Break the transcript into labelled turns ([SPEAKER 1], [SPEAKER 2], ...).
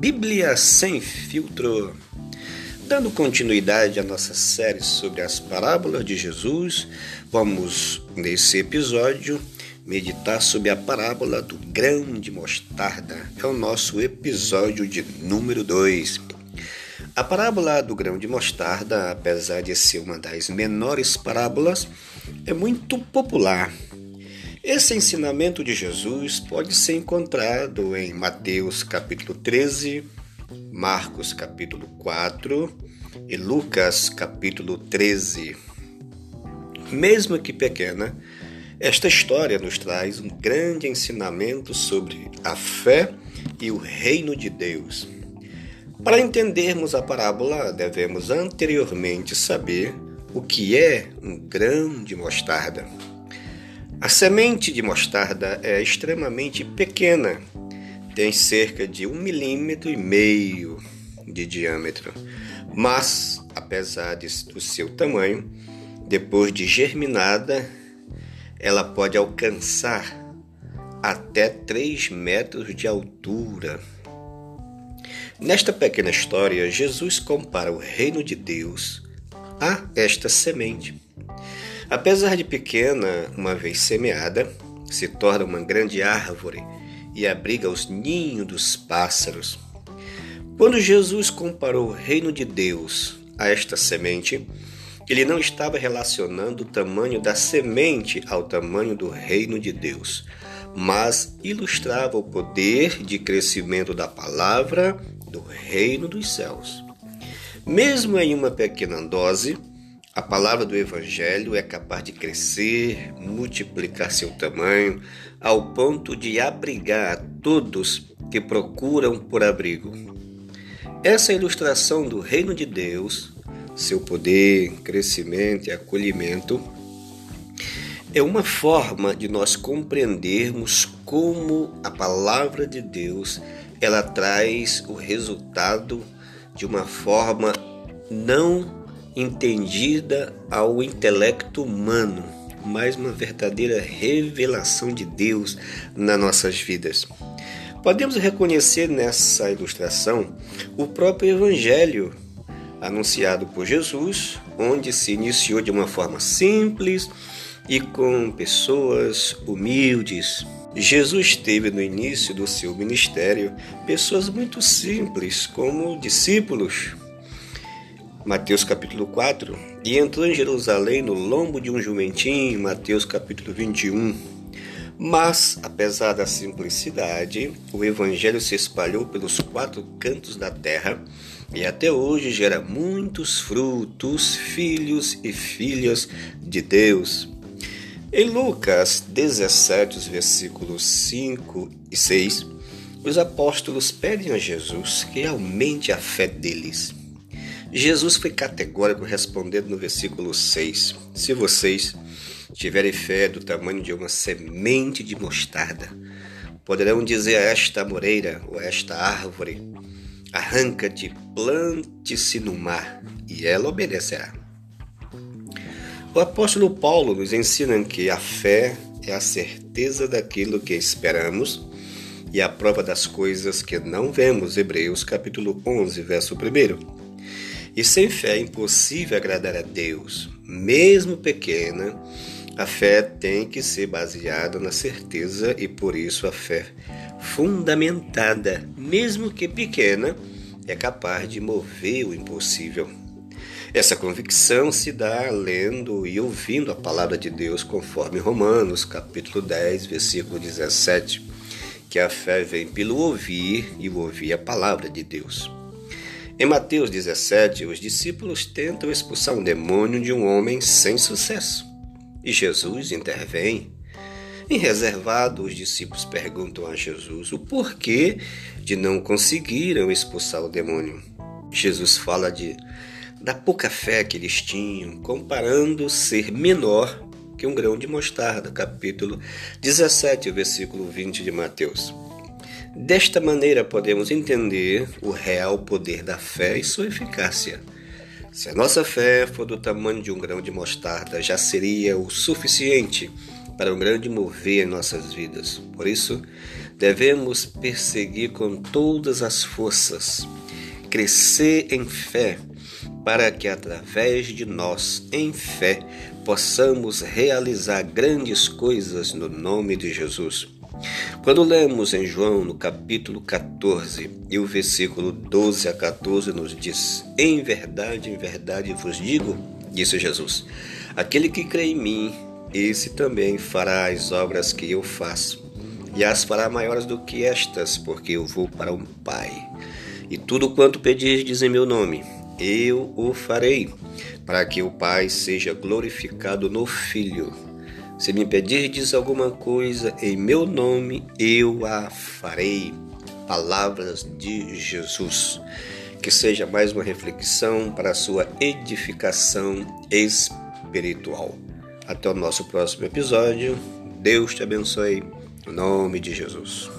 [SPEAKER 1] Bíblia Sem Filtro. Dando continuidade à nossa série sobre as parábolas de Jesus, vamos, nesse episódio, meditar sobre a parábola do grão de mostarda. É o nosso episódio de número 2. A parábola do grão de mostarda, apesar de ser uma das menores parábolas, é muito popular esse ensinamento de Jesus pode ser encontrado em Mateus capítulo 13, Marcos capítulo 4 e Lucas capítulo 13. Mesmo que pequena, esta história nos traz um grande ensinamento sobre a fé e o reino de Deus. Para entendermos a parábola, devemos anteriormente saber o que é um grão de mostarda. A semente de mostarda é extremamente pequena, tem cerca de um milímetro e meio de diâmetro, mas apesar do seu tamanho, depois de germinada, ela pode alcançar até 3 metros de altura. Nesta pequena história, Jesus compara o reino de Deus a esta semente. Apesar de pequena, uma vez semeada, se torna uma grande árvore e abriga os ninhos dos pássaros. Quando Jesus comparou o reino de Deus a esta semente, ele não estava relacionando o tamanho da semente ao tamanho do reino de Deus, mas ilustrava o poder de crescimento da palavra do reino dos céus. Mesmo em uma pequena dose, a palavra do Evangelho é capaz de crescer, multiplicar seu tamanho, ao ponto de abrigar a todos que procuram por abrigo. Essa ilustração do reino de Deus, seu poder, crescimento e acolhimento, é uma forma de nós compreendermos como a palavra de Deus ela traz o resultado de uma forma não entendida ao intelecto humano, mas uma verdadeira revelação de Deus nas nossas vidas. Podemos reconhecer nessa ilustração o próprio Evangelho anunciado por Jesus, onde se iniciou de uma forma simples e com pessoas humildes. Jesus teve no início do seu ministério pessoas muito simples, como discípulos, Mateus capítulo 4, e entrou em Jerusalém no lombo de um jumentinho, Mateus capítulo 21. Mas, apesar da simplicidade, o evangelho se espalhou pelos quatro cantos da terra e até hoje gera muitos frutos, filhos e filhas de Deus. Em Lucas 17, os versículos 5 e 6, os apóstolos pedem a Jesus que aumente a fé deles. Jesus foi categórico respondendo no versículo 6: Se vocês tiverem fé do tamanho de uma semente de mostarda, poderão dizer a esta moreira ou a esta árvore: arranca-te, plante-se no mar, e ela obedecerá. O apóstolo Paulo nos ensina que a fé é a certeza daquilo que esperamos e a prova das coisas que não vemos. Hebreus capítulo 11, verso 1. E sem fé é impossível agradar a Deus. Mesmo pequena, a fé tem que ser baseada na certeza e por isso a fé fundamentada, mesmo que pequena, é capaz de mover o impossível. Essa convicção se dá lendo e ouvindo a palavra de Deus conforme Romanos, capítulo 10, versículo 17, que a fé vem pelo ouvir e ouvir a palavra de Deus. Em Mateus 17, os discípulos tentam expulsar um demônio de um homem sem sucesso. E Jesus intervém. Em reservado, os discípulos perguntam a Jesus o porquê de não conseguiram expulsar o demônio. Jesus fala de da pouca fé que eles tinham, comparando ser menor que um grão de mostarda, capítulo 17, versículo 20 de Mateus. Desta maneira, podemos entender o real poder da fé e sua eficácia. Se a nossa fé for do tamanho de um grão de mostarda, já seria o suficiente para um grande mover em nossas vidas. Por isso, devemos perseguir com todas as forças, crescer em fé, para que através de nós, em fé, possamos realizar grandes coisas no nome de Jesus. Quando lemos em João, no capítulo 14, e o versículo 12 a 14 nos diz: Em verdade, em verdade vos digo, disse Jesus, aquele que crê em mim, esse também fará as obras que eu faço, e as fará maiores do que estas, porque eu vou para o Pai. E tudo quanto pedirdes em meu nome, eu o farei, para que o Pai seja glorificado no Filho. Se me pedirdes alguma coisa em meu nome, eu a farei. Palavras de Jesus. Que seja mais uma reflexão para a sua edificação espiritual. Até o nosso próximo episódio. Deus te abençoe. Em nome de Jesus.